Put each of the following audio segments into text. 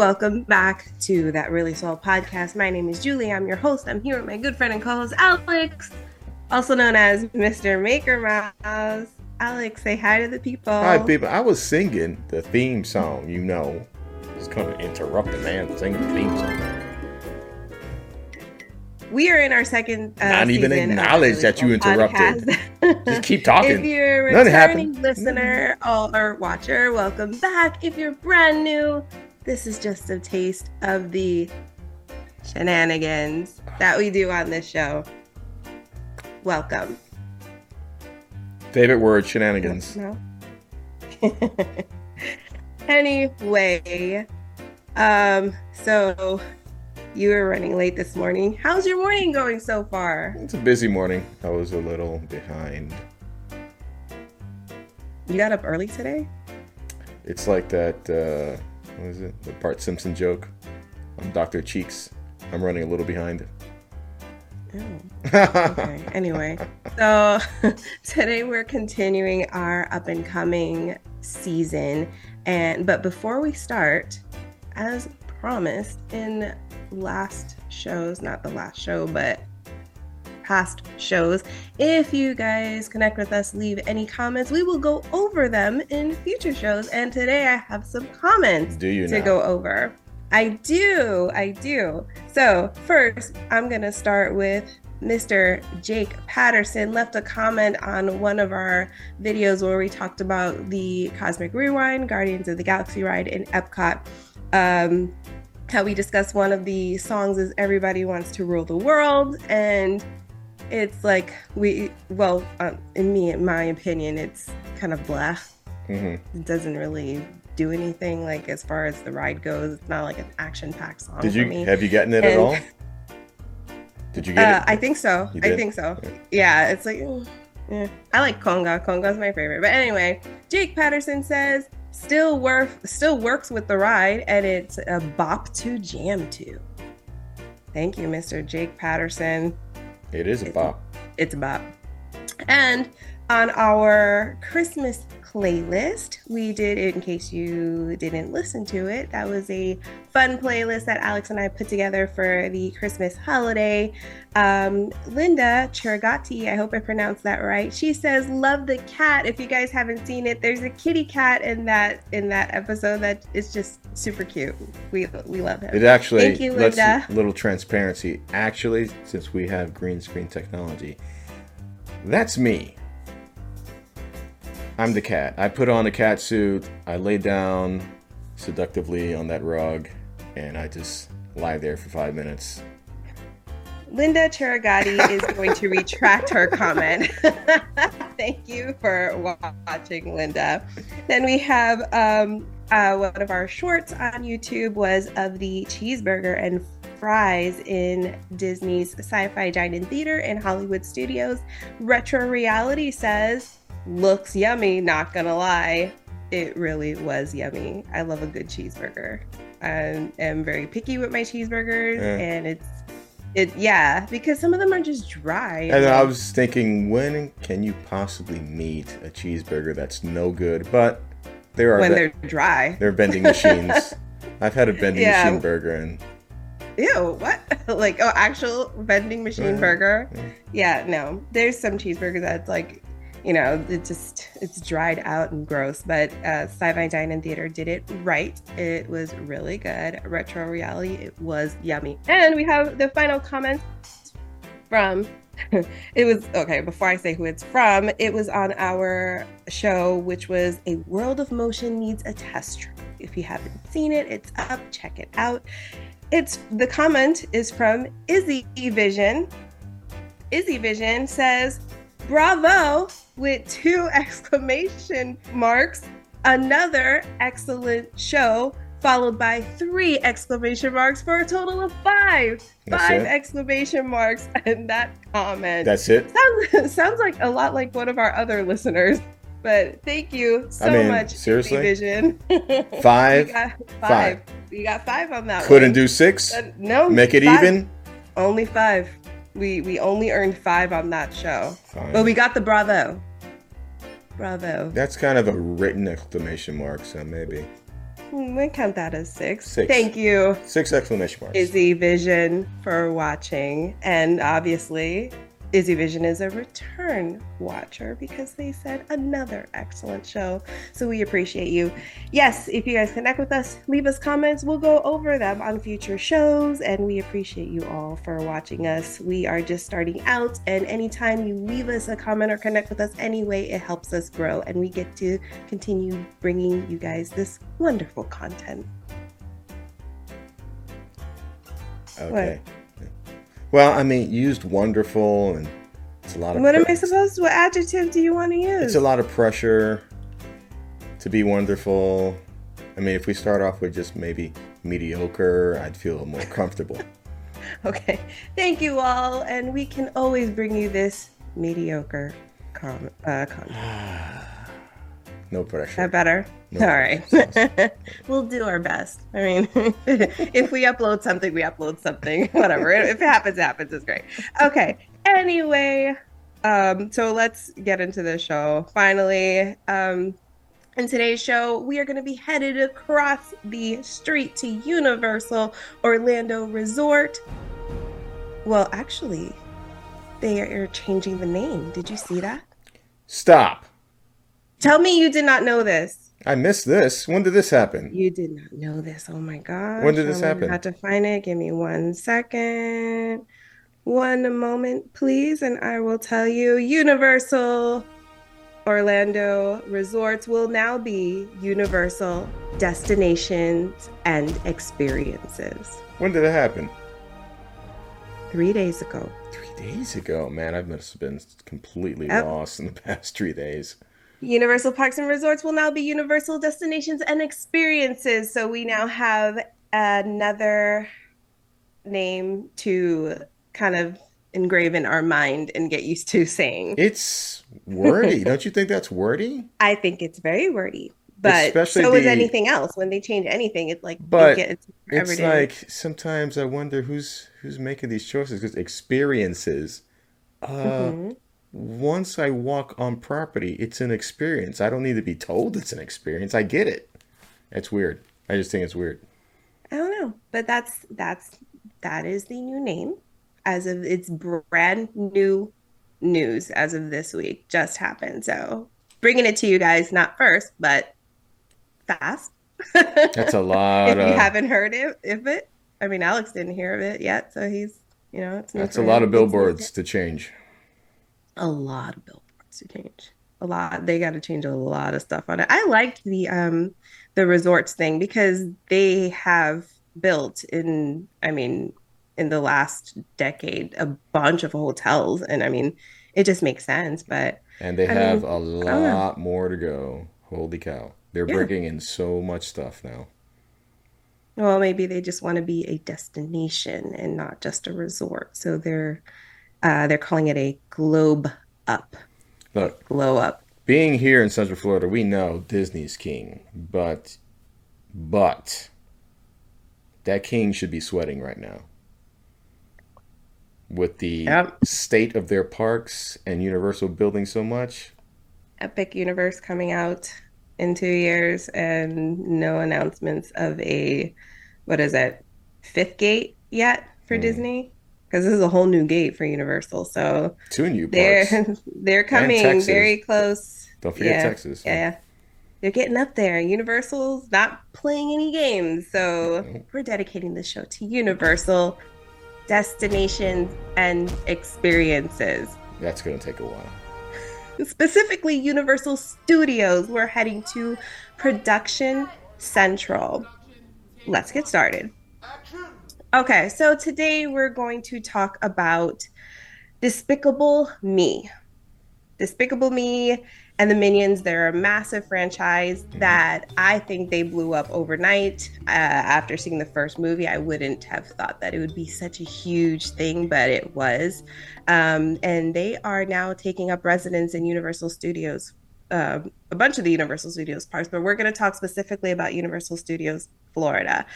Welcome back to that really soul podcast. My name is Julie. I'm your host. I'm here with my good friend and co-host Alex, also known as Mr. Maker Mouse. Alex, say hi to the people. Hi, people. I was singing the theme song. You know, just gonna interrupt the man singing the theme song. We are in our second. Uh, Not even acknowledge that you interrupted. Just keep talking. If you're a returning listener or, or watcher, welcome back. If you're brand new, this is just a taste of the shenanigans that we do on this show. Welcome. Favorite word: shenanigans. No. anyway, um, so you were running late this morning. How's your morning going so far? It's a busy morning. I was a little behind. You got up early today? It's like that. Uh, what is it? The Bart Simpson joke. I'm Doctor Cheeks. I'm running a little behind. Oh. okay. Anyway, so today we're continuing our up and coming season, and but before we start, as promised in last shows, not the last show, but past shows, if you guys connect with us, leave any comments, we will go over them in future shows. And today I have some comments Do you to now? go over. I do, I do. So, first, I'm going to start with Mr. Jake Patterson left a comment on one of our videos where we talked about the Cosmic Rewind, Guardians of the Galaxy ride in Epcot. Um, how we discussed one of the songs is Everybody Wants to Rule the World. And it's like, we, well, um, in me, in my opinion, it's kind of blah hmm it doesn't really do anything like as far as the ride goes. It's not like an action packed song Did you have you gotten it at all? Did you get Uh, it? I think so. I think so. Yeah. Yeah, it's like, yeah. I like Conga. Conga's my favorite. But anyway, Jake Patterson says still work still works with the ride, and it's a bop to jam to. Thank you, Mr. Jake Patterson. It is a bop. It's a bop. And on our Christmas playlist, we did, in case you didn't listen to it, that was a fun playlist that Alex and I put together for the Christmas holiday. Um, Linda Cheragati, I hope I pronounced that right. She says, "Love the cat." If you guys haven't seen it, there's a kitty cat in that in that episode that is just super cute. We we love him. It actually Thank you, Linda. little transparency. Actually, since we have green screen technology, that's me. I'm the cat. I put on a cat suit. I lay down seductively on that rug, and I just lie there for five minutes. Linda Cheragati is going to retract her comment. Thank you for watching, Linda. Then we have um, uh, one of our shorts on YouTube was of the cheeseburger and fries in Disney's Sci-Fi Dine-In Theater in Hollywood Studios. Retro Reality says, "Looks yummy. Not gonna lie, it really was yummy. I love a good cheeseburger. I am very picky with my cheeseburgers, Yeah. and it's it yeah because some of them are just dry. And I was thinking, when can you possibly meet a cheeseburger that's no good? But there are when ve- they're dry. They're vending machines. I've had a vending Yeah. machine burger, and Ew, what? like oh, actual vending machine Yeah. burger? Yeah. Yeah, no. There's some cheeseburgers that's like, you know, it just it's dried out and gross. But uh, Sci-Fi Dine-In Theater did it right. It was really good. Retro Reality, it was yummy. And we have the final comment from. it was okay. Before I say who it's from, it was on our show, which was a World of Motion needs a test drive. If you haven't seen it, it's up. Check it out. It's the comment is from Izzy Vision. Izzy Vision says, "Bravo!" With two exclamation marks. Another excellent show, followed by three exclamation marks for a total of five. That's five it? exclamation marks and that comment. that's it. sounds, sounds like a lot like one of our other listeners. But thank you so mean, much, seriously? Vision. Five? We got five. We got five on that. Couldn't one. do six. Uh, no. Make it five. even. Only five. We we only earned five on that show, Fine. but we got the bravo. Bravo. That's kind of a written exclamation mark, so maybe. Hmm, we count that as six. Six. Thank you, Six exclamation marks. Izzy Vision, for watching. And obviously, Izzy Vision is a return watcher because they said another excellent show. So we appreciate you. Yes, if you guys connect with us, leave us comments. We'll go over them on future shows. And we appreciate you all for watching us. We are just starting out. And anytime you leave us a comment or connect with us anyway, it helps us grow. And we get to continue bringing you guys this wonderful content. okay. Well, I mean, used wonderful, and it's a lot of. What am I supposed to? What adjective do you want to use? It's a lot of pressure to be wonderful. I mean, if we start off with just maybe mediocre, I'd feel more comfortable. Okay. Thank you all, and we can always bring you this mediocre com- uh, content. No Is pressure. that better? No. All right. we'll do our best. I mean, if we upload something, we upload something. Whatever. If it happens, it happens. It's great. Okay. Anyway, um, so let's get into the show. Finally, um, in today's show, we are going to be headed across the street to Universal Orlando Resort. Well, actually, they are changing the name. Did you see that? Stop. Tell me you did not know this. I missed this. When did this happen? You did not know this. Oh my god. When did this I'm happen? Have to find it. Give me one second. One moment, please, and I will tell you. Universal Orlando Resorts will now be Universal Destinations and Experiences. When did it happen? Three days ago. Three days ago. Man, I must have been completely Yep. lost in the past three days. Universal Parks and Resorts will now be Universal Destinations and Experiences. So we now have another name to kind of engrave in our mind and get used to saying. It's wordy. Don't you think that's wordy? I think it's very wordy, but Especially so is anything else. When they change anything, it's like But it's It's like sometimes I wonder who's who's making these choices because experiences. Uh, Mhm. Once I walk on property, it's an experience. I don't need to be told it's an experience. I get it. It's weird. I just think it's weird. I don't know, but that's that's that is the new name as of it's brand new news as of this week just happened. So bringing it to you guys not first, but fast. That's a lot if you of haven't heard it, if it, I mean, Alex didn't hear of it yet, so he's you know that's a lot of billboards to change. A lot of billboards to change. A lot. They got to change a lot of stuff on it. I liked the um the resorts thing because they have built in I mean in the last decade a bunch of hotels and I mean it just makes sense, but And they I have mean, a lot more to go. Holy cow. They're Yeah. bringing in so much stuff now. well maybe they just want to be a destination and not just a resort. So they're uh they're calling it a globe up. Look, Glow up. being here in Central Florida, we know Disney's king, but but that king should be sweating right now. With the Yep. state of their parks and Universal building so much, Epic Universe coming out in two years and no announcements of a what is it fifth gate yet for Hmm. Disney because this is a whole new gate for Universal so two new they're they're coming very close Don't forget yeah, Texas. yeah yeah they're getting up there Universal's not playing any games so Nope. we're dedicating this show to Universal destinations and experiences That's going to take a while. specifically Universal Studios. We're heading to Production Central. Let's get started. Okay, so today we're going to talk about Despicable Me. Despicable Me and the Minions, they're a massive franchise that I think they blew up overnight. Uh, after seeing the first movie, I wouldn't have thought that it would be such a huge thing, but it was. Um, and they are now taking up residence in Universal Studios, uh, a bunch of the Universal Studios parks, but we're going to talk specifically about Universal Studios Florida.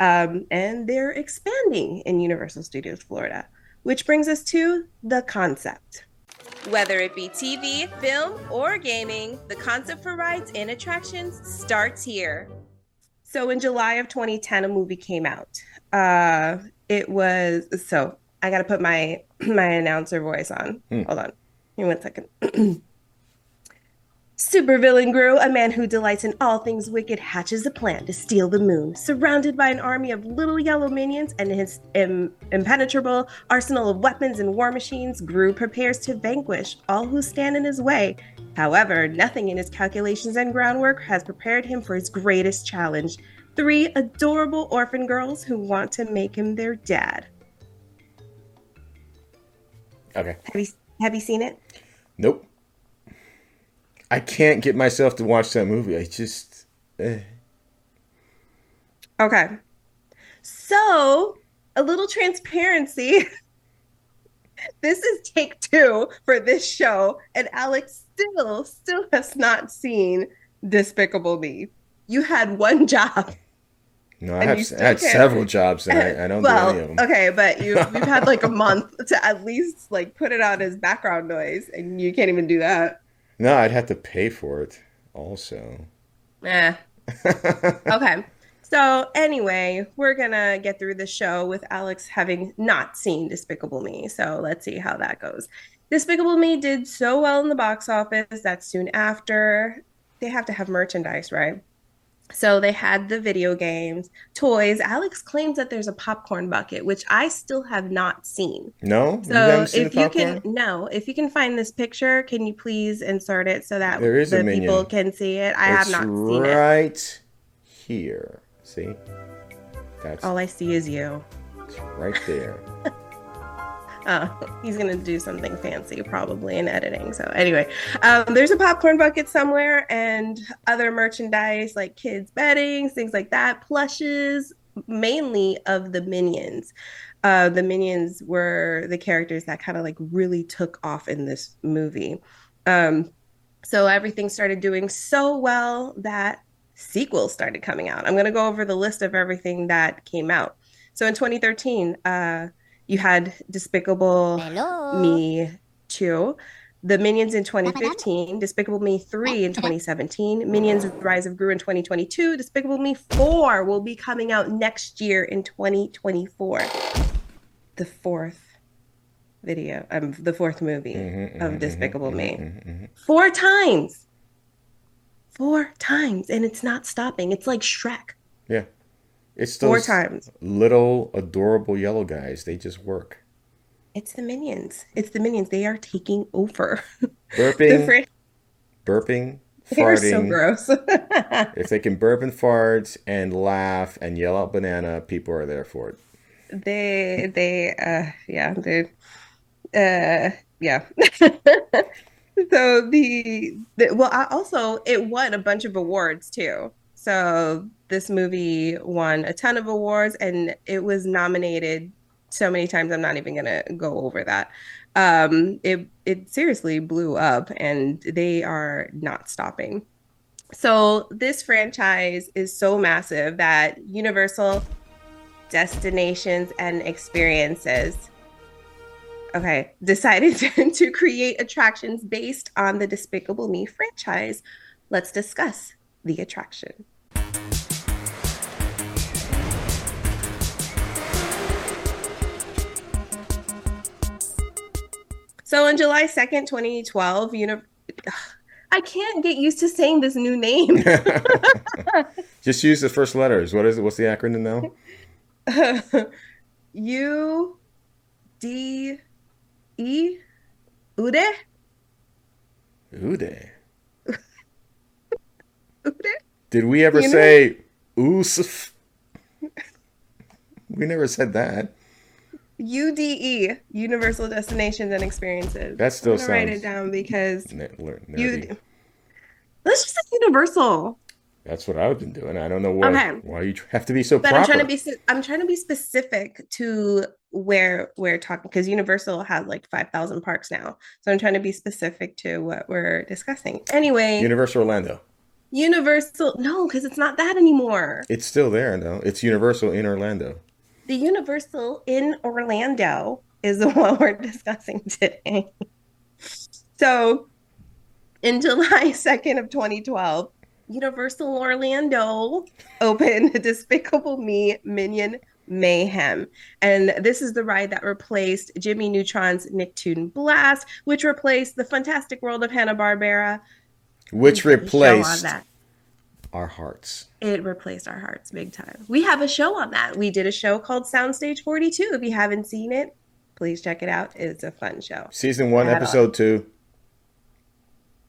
Um, and they're expanding in Universal Studios Florida, which brings us to the concept. Whether it be TV, film, or gaming, the concept for rides and attractions starts here. So in July of 2010, a movie came out. Uh, it was so I got to put my my announcer voice on. Hmm. Hold on, give me one second. Supervillain Gru, a man who delights in all things wicked, hatches a plan to steal the moon. Surrounded by an army of little yellow minions and his im- impenetrable arsenal of weapons and war machines, Gru prepares to vanquish all who stand in his way. However, nothing in his calculations and groundwork has prepared him for his greatest challenge three adorable orphan girls who want to make him their dad. Okay. Have you, have you seen it? Nope. I can't get myself to watch that movie. I just. Eh. Okay. So, a little transparency. this is take two for this show, and Alex still, still has not seen Despicable Me. You had one job. No, I have I had can't- several jobs and I, I don't well, do any of them. okay, but you you've had like a month to at least like put it on as background noise, and you can't even do that. No, I'd have to pay for it also. Yeah. okay. So anyway, we're gonna get through the show with Alex having not seen Despicable Me. So let's see how that goes. Despicable Me did so well in the box office that soon after they have to have merchandise, right? So they had the video games, toys. Alex claims that there's a popcorn bucket, which I still have not seen. No? you So seen if you can no, if you can find this picture, can you please insert it so that There is the people can see it? I have not seen it. right here. See? That's All I see is you. it's right there. Oh, he's gonna do something fancy probably in editing. So anyway, um, there's a popcorn bucket somewhere and other merchandise like kids' beddings, things like that, plushes, mainly of the minions. Uh, the minions were the characters that kind of like really took off in this movie. Um, so everything started doing so well that sequels started coming out. I'm to go over the list of everything that came out. So in 2013, uh, you had Despicable Hello. Me 2, The Minions in 2015, Despicable Me 3 in 2017, Minions Rise of Gru in 2022, Despicable Me 4 will be coming out next year in 2024. The fourth video, um, the fourth movie Mhm, of mhm, Despicable mhm, Me. mhm, mhm. Four times. Four times. And it's not stopping. It's like Shrek. Yeah. It's Four times. little adorable yellow guys. They just work. It's the minions. It's the minions. They are taking over. Burping, fr- burping, they're so gross. if they can burp and fart and laugh and yell out banana, people are there for it. they they uh yeah they uh yeah so the, the well I also it won a bunch of awards too so this movie won a ton of awards and it was nominated so many times i'm not even gonna go over that. Um it it seriously blew up and they are not stopping. So this franchise is so massive that universal destinations and experiences okay decided to, to create attractions based on the despicable me franchise. Let's discuss the attraction so on july 2nd 2012 uni- i can't get used to saying this new name just use the first letters. What is it? What's the acronym now? U D E Ude Ude. Ude Did we ever You know- say Usuf? We never said that. U D E Universal Destinations and Experiences. That still gonna write it down because Ne- learn- you. nerdy. Let's just say Universal. That's what I've been doing. I don't know why. Okay. Why you have to be so But proper. I'm trying to be. I'm trying to be specific to where we're talking because Universal has like five thousand parks now. So I'm trying to be specific to what we're discussing. Anyway, Universal Orlando. Universal. No, because it's not that anymore. It's still there though. It's Universal in Orlando. The Universal in Orlando is the one we're discussing today. So, in July 2nd of 2012, Universal Orlando opened Despicable Me Minion Mayhem. And this is the ride that replaced Jimmy Neutron's Nicktoon Blast, which replaced the Fantastic World of Hanna-Barbera. Which replaced our hearts. It replaced our hearts big time. We have a show on that. We did a show called Soundstage 42. If you haven't seen it, please check it out. It's a fun show. Season one, episode two.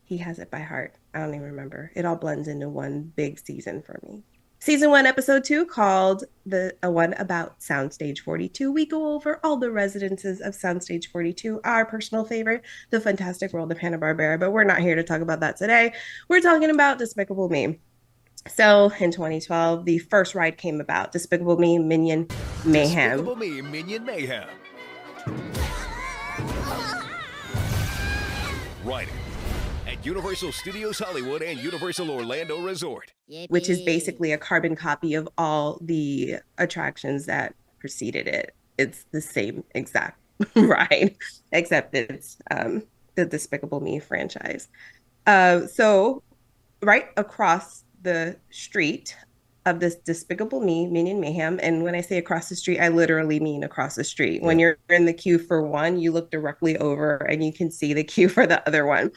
He has it by heart. I don't even remember. It all blends into one big season for me. Season one, episode two, called the a one about Soundstage 42. We go over all the residences of Soundstage 42, our personal favorite, the fantastic world of Hanna Barbera. But we're not here to talk about that today. We're talking about Despicable Me. So in 2012, the first ride came about Despicable Me Minion Mayhem. Despicable Me Minion Mayhem. Riding at Universal Studios Hollywood and Universal Orlando Resort. Which is basically a carbon copy of all the attractions that preceded it. It's the same exact ride, except it's um, the Despicable Me franchise. Uh, so, right across the street of this Despicable Me Minion Mayhem. And when I say across the street, I literally mean across the street. When you're in the queue for one, you look directly over and you can see the queue for the other one.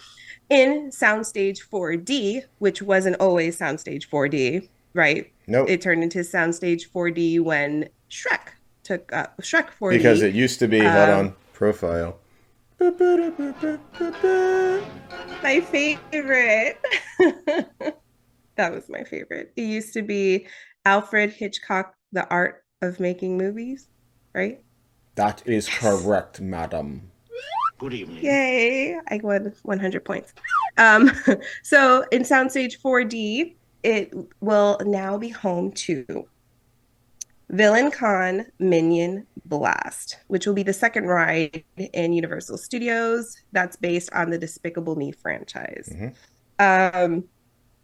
In Soundstage 4D, which wasn't always Soundstage 4D, right? No, nope. It turned into Soundstage 4D when Shrek took up Shrek 4D. Because it used to be, um, hold on, profile. My favorite. That was my favorite. It used to be Alfred Hitchcock, The Art of Making Movies, right? That is correct, madam. Good evening. Yay! I won 100 points. Um, so in Soundstage 4D, it will now be home to Villain Con Minion Blast, which will be the second ride in Universal Studios that's based on the Despicable Me franchise. Mm-hmm. Um,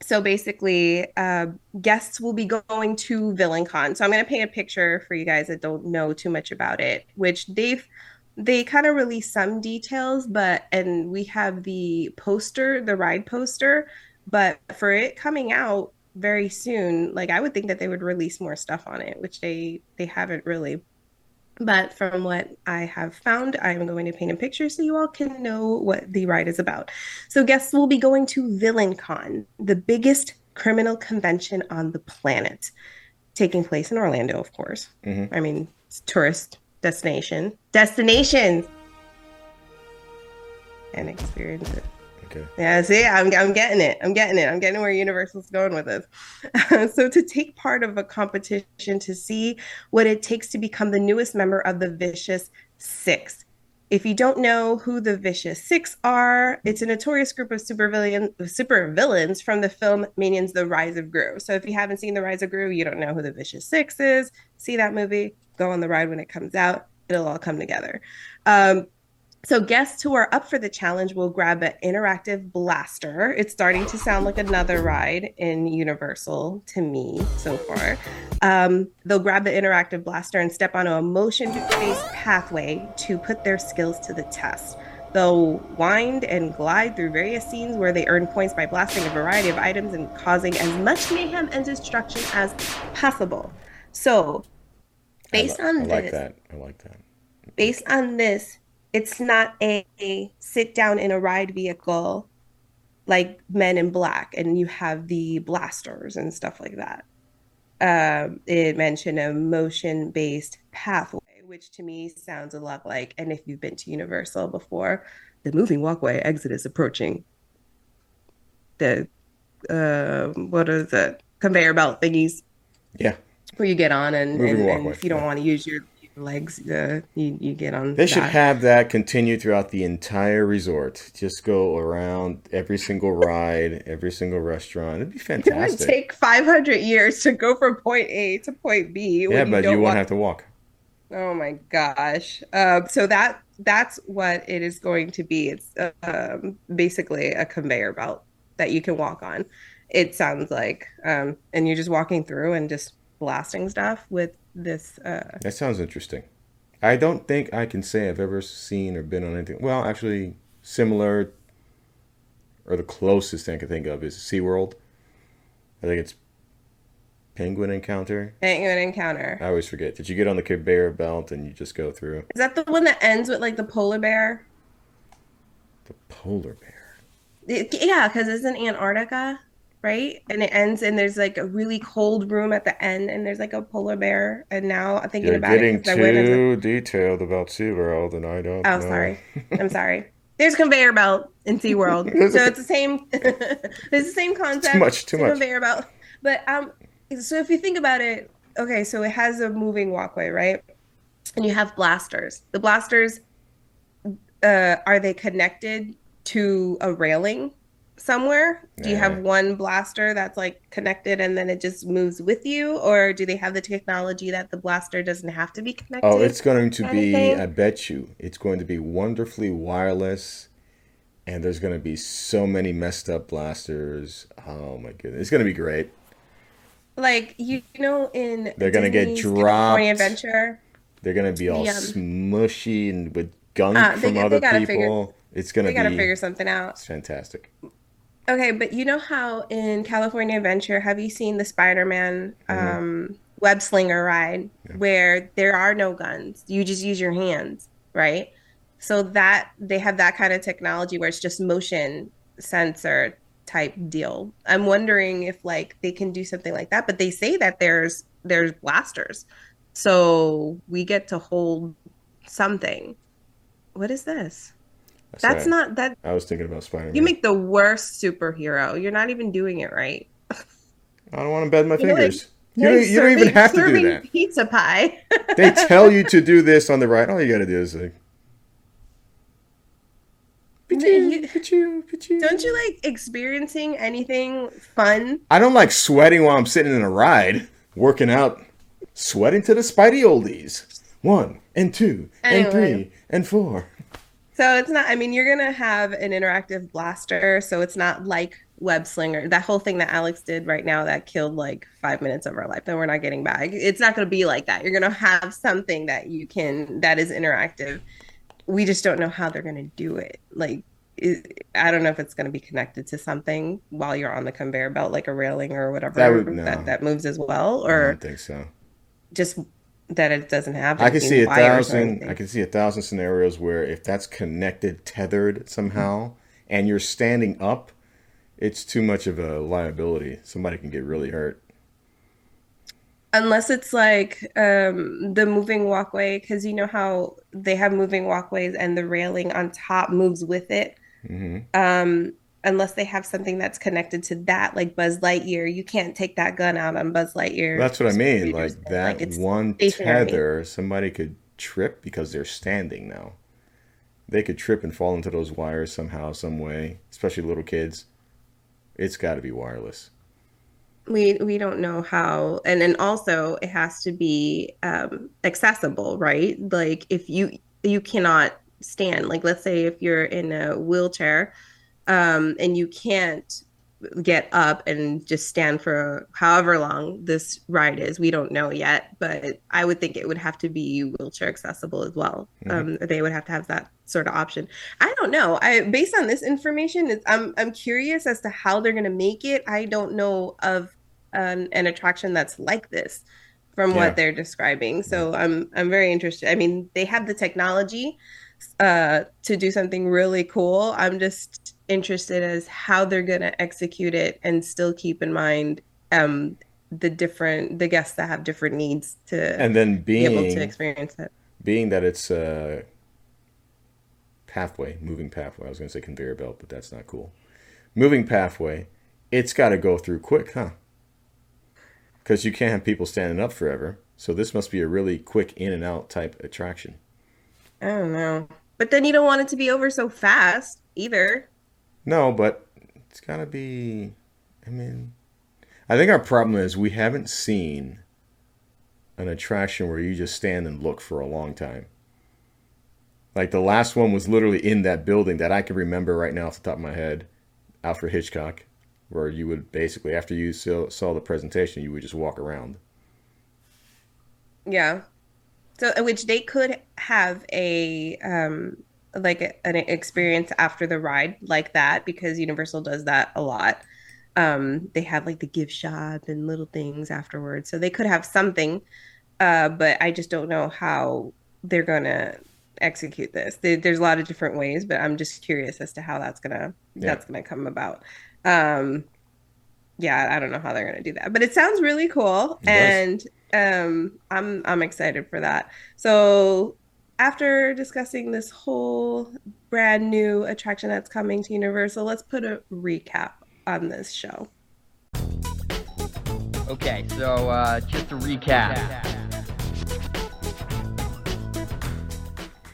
so basically, uh, guests will be going to VillainCon. So I'm going to paint a picture for you guys that don't know too much about it, which they've they kind of released some details, but and we have the poster, the ride poster, but for it coming out very soon, like I would think that they would release more stuff on it, which they they haven't really. But from what I have found, I'm going to paint a picture so you all can know what the ride is about. So, guests will be going to VillainCon, the biggest criminal convention on the planet, taking place in Orlando, of course. Mm-hmm. I mean, tourist destination. Destinations! And experience it. Okay. Yeah, see, I'm, I'm getting it. I'm getting it. I'm getting where Universal's going with this. so, to take part of a competition to see what it takes to become the newest member of the Vicious Six. If you don't know who the Vicious Six are, it's a notorious group of supervillain, super villains from the film Minions: The Rise of Gru. So, if you haven't seen The Rise of Gru, you don't know who the Vicious Six is. See that movie. Go on the ride when it comes out. It'll all come together. Um, so guests who are up for the challenge will grab an interactive blaster. It's starting to sound like another ride in Universal to me so far. Um, they'll grab the interactive blaster and step onto a motion-based pathway to put their skills to the test. They'll wind and glide through various scenes where they earn points by blasting a variety of items and causing as much mayhem and destruction as possible. So, based I, on I this, like that. I like that. Based on this, it's not a, a sit down in a ride vehicle like Men in Black, and you have the blasters and stuff like that. Um, it mentioned a motion based pathway, which to me sounds a lot like, and if you've been to Universal before, the moving walkway exit is approaching. The uh, what is it? Conveyor belt thingies. Yeah. Where you get on, and, and, and if you don't yeah. want to use your legs uh, you, you get on they that. should have that continue throughout the entire resort. Just go around every single ride every single restaurant. It'd be fantastic it would take 500 years to go from point a to point b yeah but you, you won't have to walk. Oh my gosh. Uh, so that that's what it is going to be. It's um, basically a conveyor belt that you can walk on. It sounds like um, and you're just walking through and just blasting stuff with this. Uh... That sounds interesting. I don't think I can say I've ever seen or been on anything. Well, actually, similar or the closest thing I can think of is SeaWorld. I think it's Penguin Encounter. Penguin Encounter. I always forget. Did you get on the conveyor belt and you just go through Is that the one that ends with like the polar bear? the polar bear? It- yeah, because it's in Antarctica, right? And it ends and there's like a really cold room at the end, and there's like a polar bear. And now I'm thinking You're about getting it. 'cause I went as a- too detailed about SeaWorld, and I don't. Oh, know. sorry. I'm sorry. There's conveyor belt in SeaWorld. so it's the same it's the same concept. Too much, too much. conveyor belt. But um so if you think about it, okay, so it has a moving walkway, right? And you have blasters. The blasters uh are they connected to a railing somewhere? Do you have one blaster that's like connected and then it just moves with you or do they have the technology that the blaster doesn't have to be connected? Oh, it's going to be. I bet you, it's going to be wonderfully wireless, and there's going to be so many messed up blasters. Oh my goodness, it's going to be great. like you know in They're gonna get Disney's dropped. California Adventure. They're going to be all The, um, smushy and with gunk Ah, they from they other gotta people. figure- it's going to be. They got to be figure something out. it's fantastic. Okay, but you know how in California Adventure, have you seen the Spider-Man Mm-hmm. um, web slinger ride where there are no guns? You just use your hands, right? So that they have that kind of technology where it's just motion sensor type deal. I'm wondering if like they can do something like that, but they say that there's there's blasters. So we get to hold something. What is this? That's right. not that I was thinking about Spider Man. you make the worst superhero. You're not even doing it right. I don't want to bend my You're like- fingers. you, like you don't even have to do that. Pizza pie. They tell you to do this on the right. All you got to do is like. You- Pachoo, pachoo. Don't you like experiencing anything fun? I don't like sweating while I'm sitting in a ride, working out, sweating to the Spidey oldies. One and two and three and four. So it's not. I mean, you're gonna have an interactive blaster, so it's not like web slinger. That whole thing that Alex did right now that killed like five minutes of our life that we're not getting back. It's not gonna be like that. You're gonna have something that you can that is interactive. We just don't know how they're gonna do it. Like. It, I don't know if it's going to be connected to something while you're on the conveyor belt, like a railing or whatever That that, would- no. that, moves as well, I or don't think so. just that it doesn't have. I can see a thousand. I can see a thousand scenarios where if that's connected, tethered somehow, and you're standing up, it's too much of a liability. Somebody can get really hurt. Unless it's like um, the moving walkway, because you know how they have moving walkways and the railing on top moves with it. hmm Um, unless they have something that's connected to that, like Buzz Lightyear, you can't take that gun out on Buzz Lightyear. That's what I mean. Like, Like that it's one stationary. tether, somebody could trip because they're standing now. They could trip and fall into those wires somehow, some way. Especially little kids. It's got to be wireless. we we don't know how and then also it has to be um accessible right like if you you cannot stand like let's say if you're in a wheelchair um and you can't get up and just stand for however long this ride is. We don't know yet but i would think it would have to be wheelchair accessible as well. Um they would have to have that sort of option. I don't know. I based on this information it's, i'm i'm curious as to how they're going to make it. I don't know of an, an attraction that's like this from Yeah. what they're describing. So i'm i'm very interested. I mean they have the technology uh to do something really cool. I'm just interested as how they're going to execute it and still keep in mind um the different the guests that have different needs to And then be able to experience it being that it's a pathway, moving pathway. I was going to say conveyor belt, but that's not cool. Moving pathway, it's got to go through quick, huh? Because you can't have people standing up forever. So this must be a really quick in and out type attraction. i don't know but then you don't want it to be over so fast either No, but it's got to be. I mean, I think our problem is we haven't seen an attraction where you just stand and look for a long time. Like the last one was literally in that building that I can remember right now off the top of my head, Alfred Hitchcock, where you would basically, after you saw, saw the presentation, you would just walk around. Yeah. So, uh, which they could have a um like an experience after the ride like that because Universal does that a lot. Um, they have like the gift shop and little things afterwards, so they could have something. Uh, but I just don't know how they're gonna execute this. There, there's a lot of different ways, but I'm just curious as to how that's gonna Yeah. that's gonna come about. Um, yeah, I don't know how they're gonna do that, but it sounds really cool, It and um, I'm I'm excited for that. So after discussing this whole brand new attraction that's coming to Universal, let's put a recap on this show. Okay, so uh, just to recap.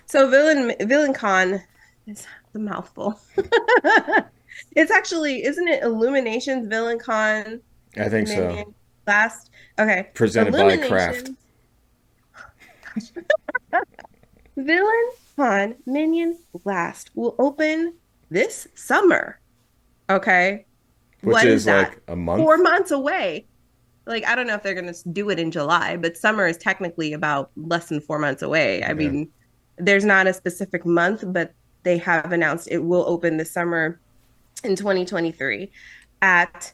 So villain villain con is the mouthful. it's actually isn't it Illuminations villain con I think so. Minion Blast okay Presented by Kraft. Villain con Minion Blast will open this summer. Okay, Which What is that? like a month. four months away. Like I don't know if they're gonna do it in July, but summer is technically about less than four months away. I Yeah. mean, there's not a specific month, but they have announced it will open this summer in 2023 at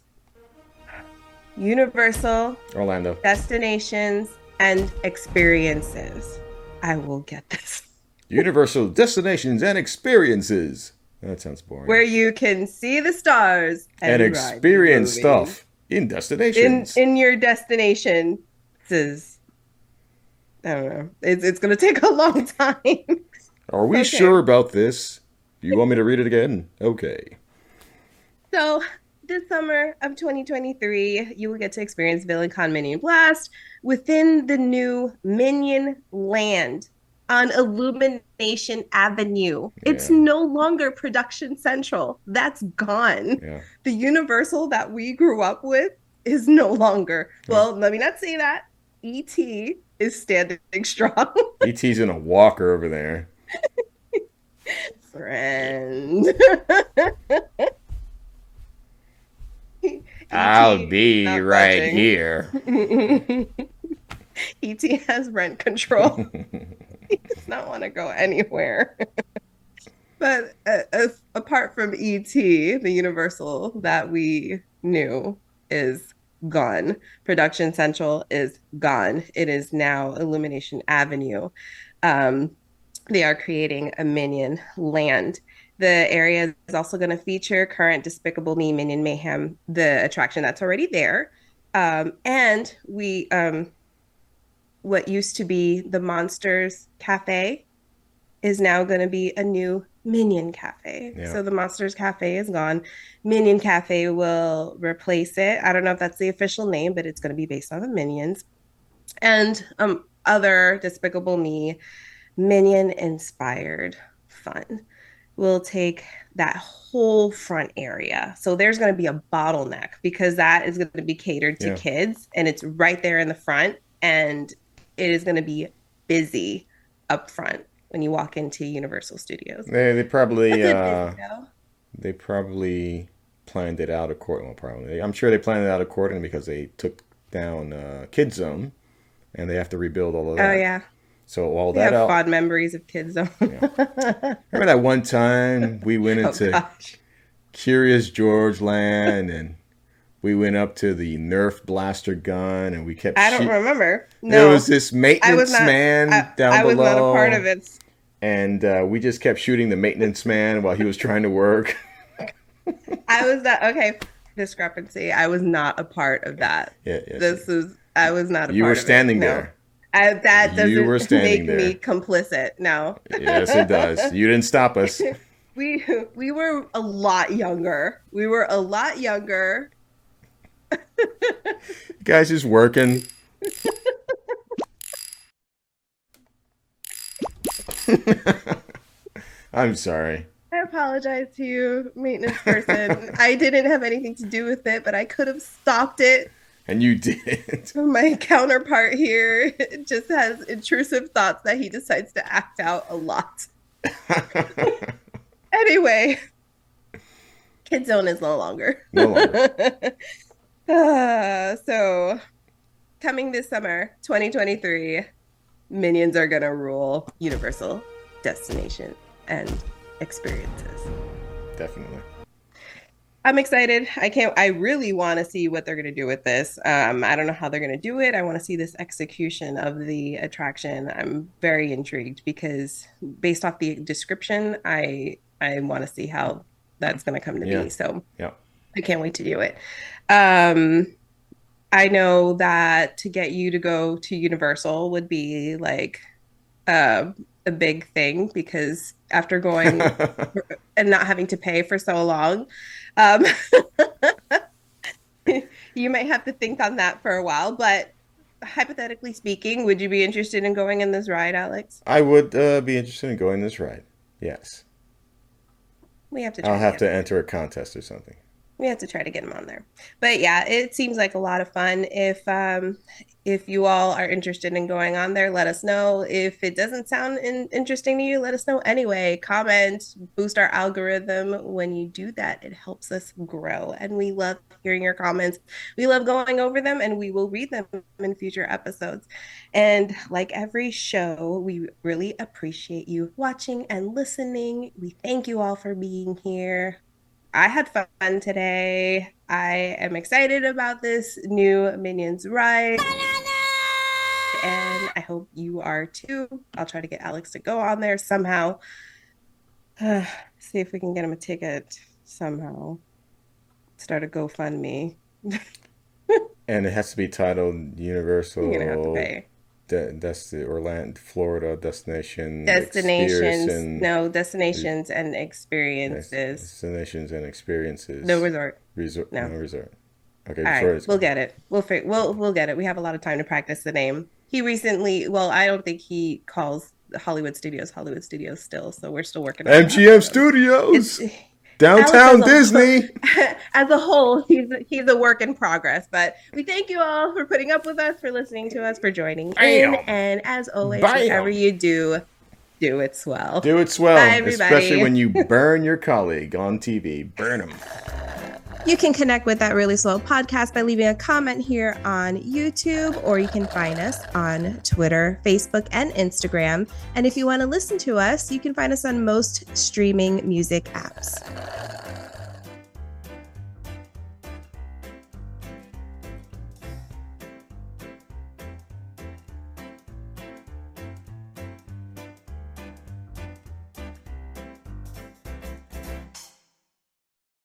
Universal Orlando. Destinations and Experiences. I will get this. Universal destinations and experiences. That sounds boring. Where you can see the stars and the experience stuff in in destinations. in your destination is I don't know. It's it's gonna take a long time. Are we okay. sure about this? You want me to read it again? Okay. so this summer of 2023, you will get to experience Villain Con Minion Blast within the new Minion Land on Illumination Avenue. It's no longer Production Central. That's gone. Yeah. The Universal that we grew up with is no longer. Well, let me not say that. ET is standing strong. ET's in a walker over there. friend. I'll be right budging. here. ET has rent control. he does not want to go anywhere. but uh, as, apart from ET, the Universal that we knew is gone. Production Central is gone. It is now Illumination Avenue. Um, they are creating a Minion land. The area is also going to feature current Despicable Me Minion Mayhem, the attraction that's already there. Um, and we, um, what used to be the Monsters Cafe is now going to be a new Minion Cafe. Yeah. So the Monsters Cafe is gone. Minion Cafe will replace it. I don't know if that's the official name, but it's going to be based on the Minions. And um, other Despicable Me Minion inspired fun will take that whole front area. So there's going to be a bottleneck because that is going to be catered to Yeah. kids and it's right there in the front and it is going to be busy up front when you walk into Universal Studios. They, they probably uh, they probably planned it out accordingly. Well, probably I'm sure they planned it out accordingly because they took down uh, Kid Zone, and they have to rebuild all of that. Oh yeah, So all we that have out. fond memories of Kids Zone. Remember that one time we went oh into gosh, Curious George Land and we went up to the Nerf blaster gun and we kept. I don't shoot- remember. There was this maintenance was not. man I, down I was below. not a part of it. and uh, we just kept shooting the maintenance man while he was trying to work. I was not okay. Discrepancy. I was not a part of that. yeah, yeah. This is. I was not a you part were standing No. There. I, that doesn't were standing make me complicit. No, Yes, it does. You didn't stop us. we we were a lot younger. We were a lot younger. guys just working. I'm sorry. I apologize to you, maintenance person. I didn't have anything to do with it, but I could have stopped it. And you did. My counterpart here just has intrusive thoughts that he decides to act out a lot. Anyway, Kid Zone is no longer. no longer. Uh, so, coming this summer, 2023, Minions are gonna rule Universal destination and experiences. Definitely. I'm excited. I can't. I really want to see what they're going to do with this. Um, I don't know how they're going to do it. I want to see this execution of the attraction. I'm very intrigued because based off the description, I I want to see how that's going to come to Yeah. be. So Yeah. I can't wait to do it. Um, I know that to get you to go to Universal would be like uh, a big thing because after going and not having to pay for so long, um, you might have to think on that for a while. But hypothetically speaking, would you be interested in going in this ride, Alex? I would uh, be interested in going this ride. Yes. We have to. I'll have to enter a contest or something. We have to try to get him on there. But yeah it seems like a lot of fun. If um if you all are interested in going on there let us know. If it doesn't sound in- interesting to you let us know anyway. Comment boost our algorithm. When you do that it helps us grow. And we love hearing your comments. We love going over them and we will read them in future episodes. And like every show we really appreciate you watching and listening. We thank you all for being here I had fun today. I am excited about this new Minions ride. And I hope you are too. I'll try to get Alex to go on there somehow. see if we can get him a ticket somehow. Start a GoFundMe. And it has to be titled Universal. You're gonna have to pay. De- that's the Orlando, Florida destination. Destinations, no destinations and experiences. Destinations and experiences. No resort. resort. no. No. resort. Okay, All right, we'll get it. We'll we'll we'll get it. We have a lot of time to practice the name. He recently, well, I don't think he calls Hollywood Studios Hollywood Studios still, so we're still working. on. MGM Studios, It's- downtown Alex, Disney. As a whole, he's he's a work in progress. But we thank you all for putting up with us, for listening to us, for joining in, and as always, Bam. whatever you do, do it swell. Do it swell, Bye, everybody. especially when you burn your colleague on TV. Burn him. You can connect with that really slow podcast by leaving a comment here on YouTube, or you can find us on Twitter, Facebook, and Instagram. And if you want to listen to us, you can find us on most streaming music apps.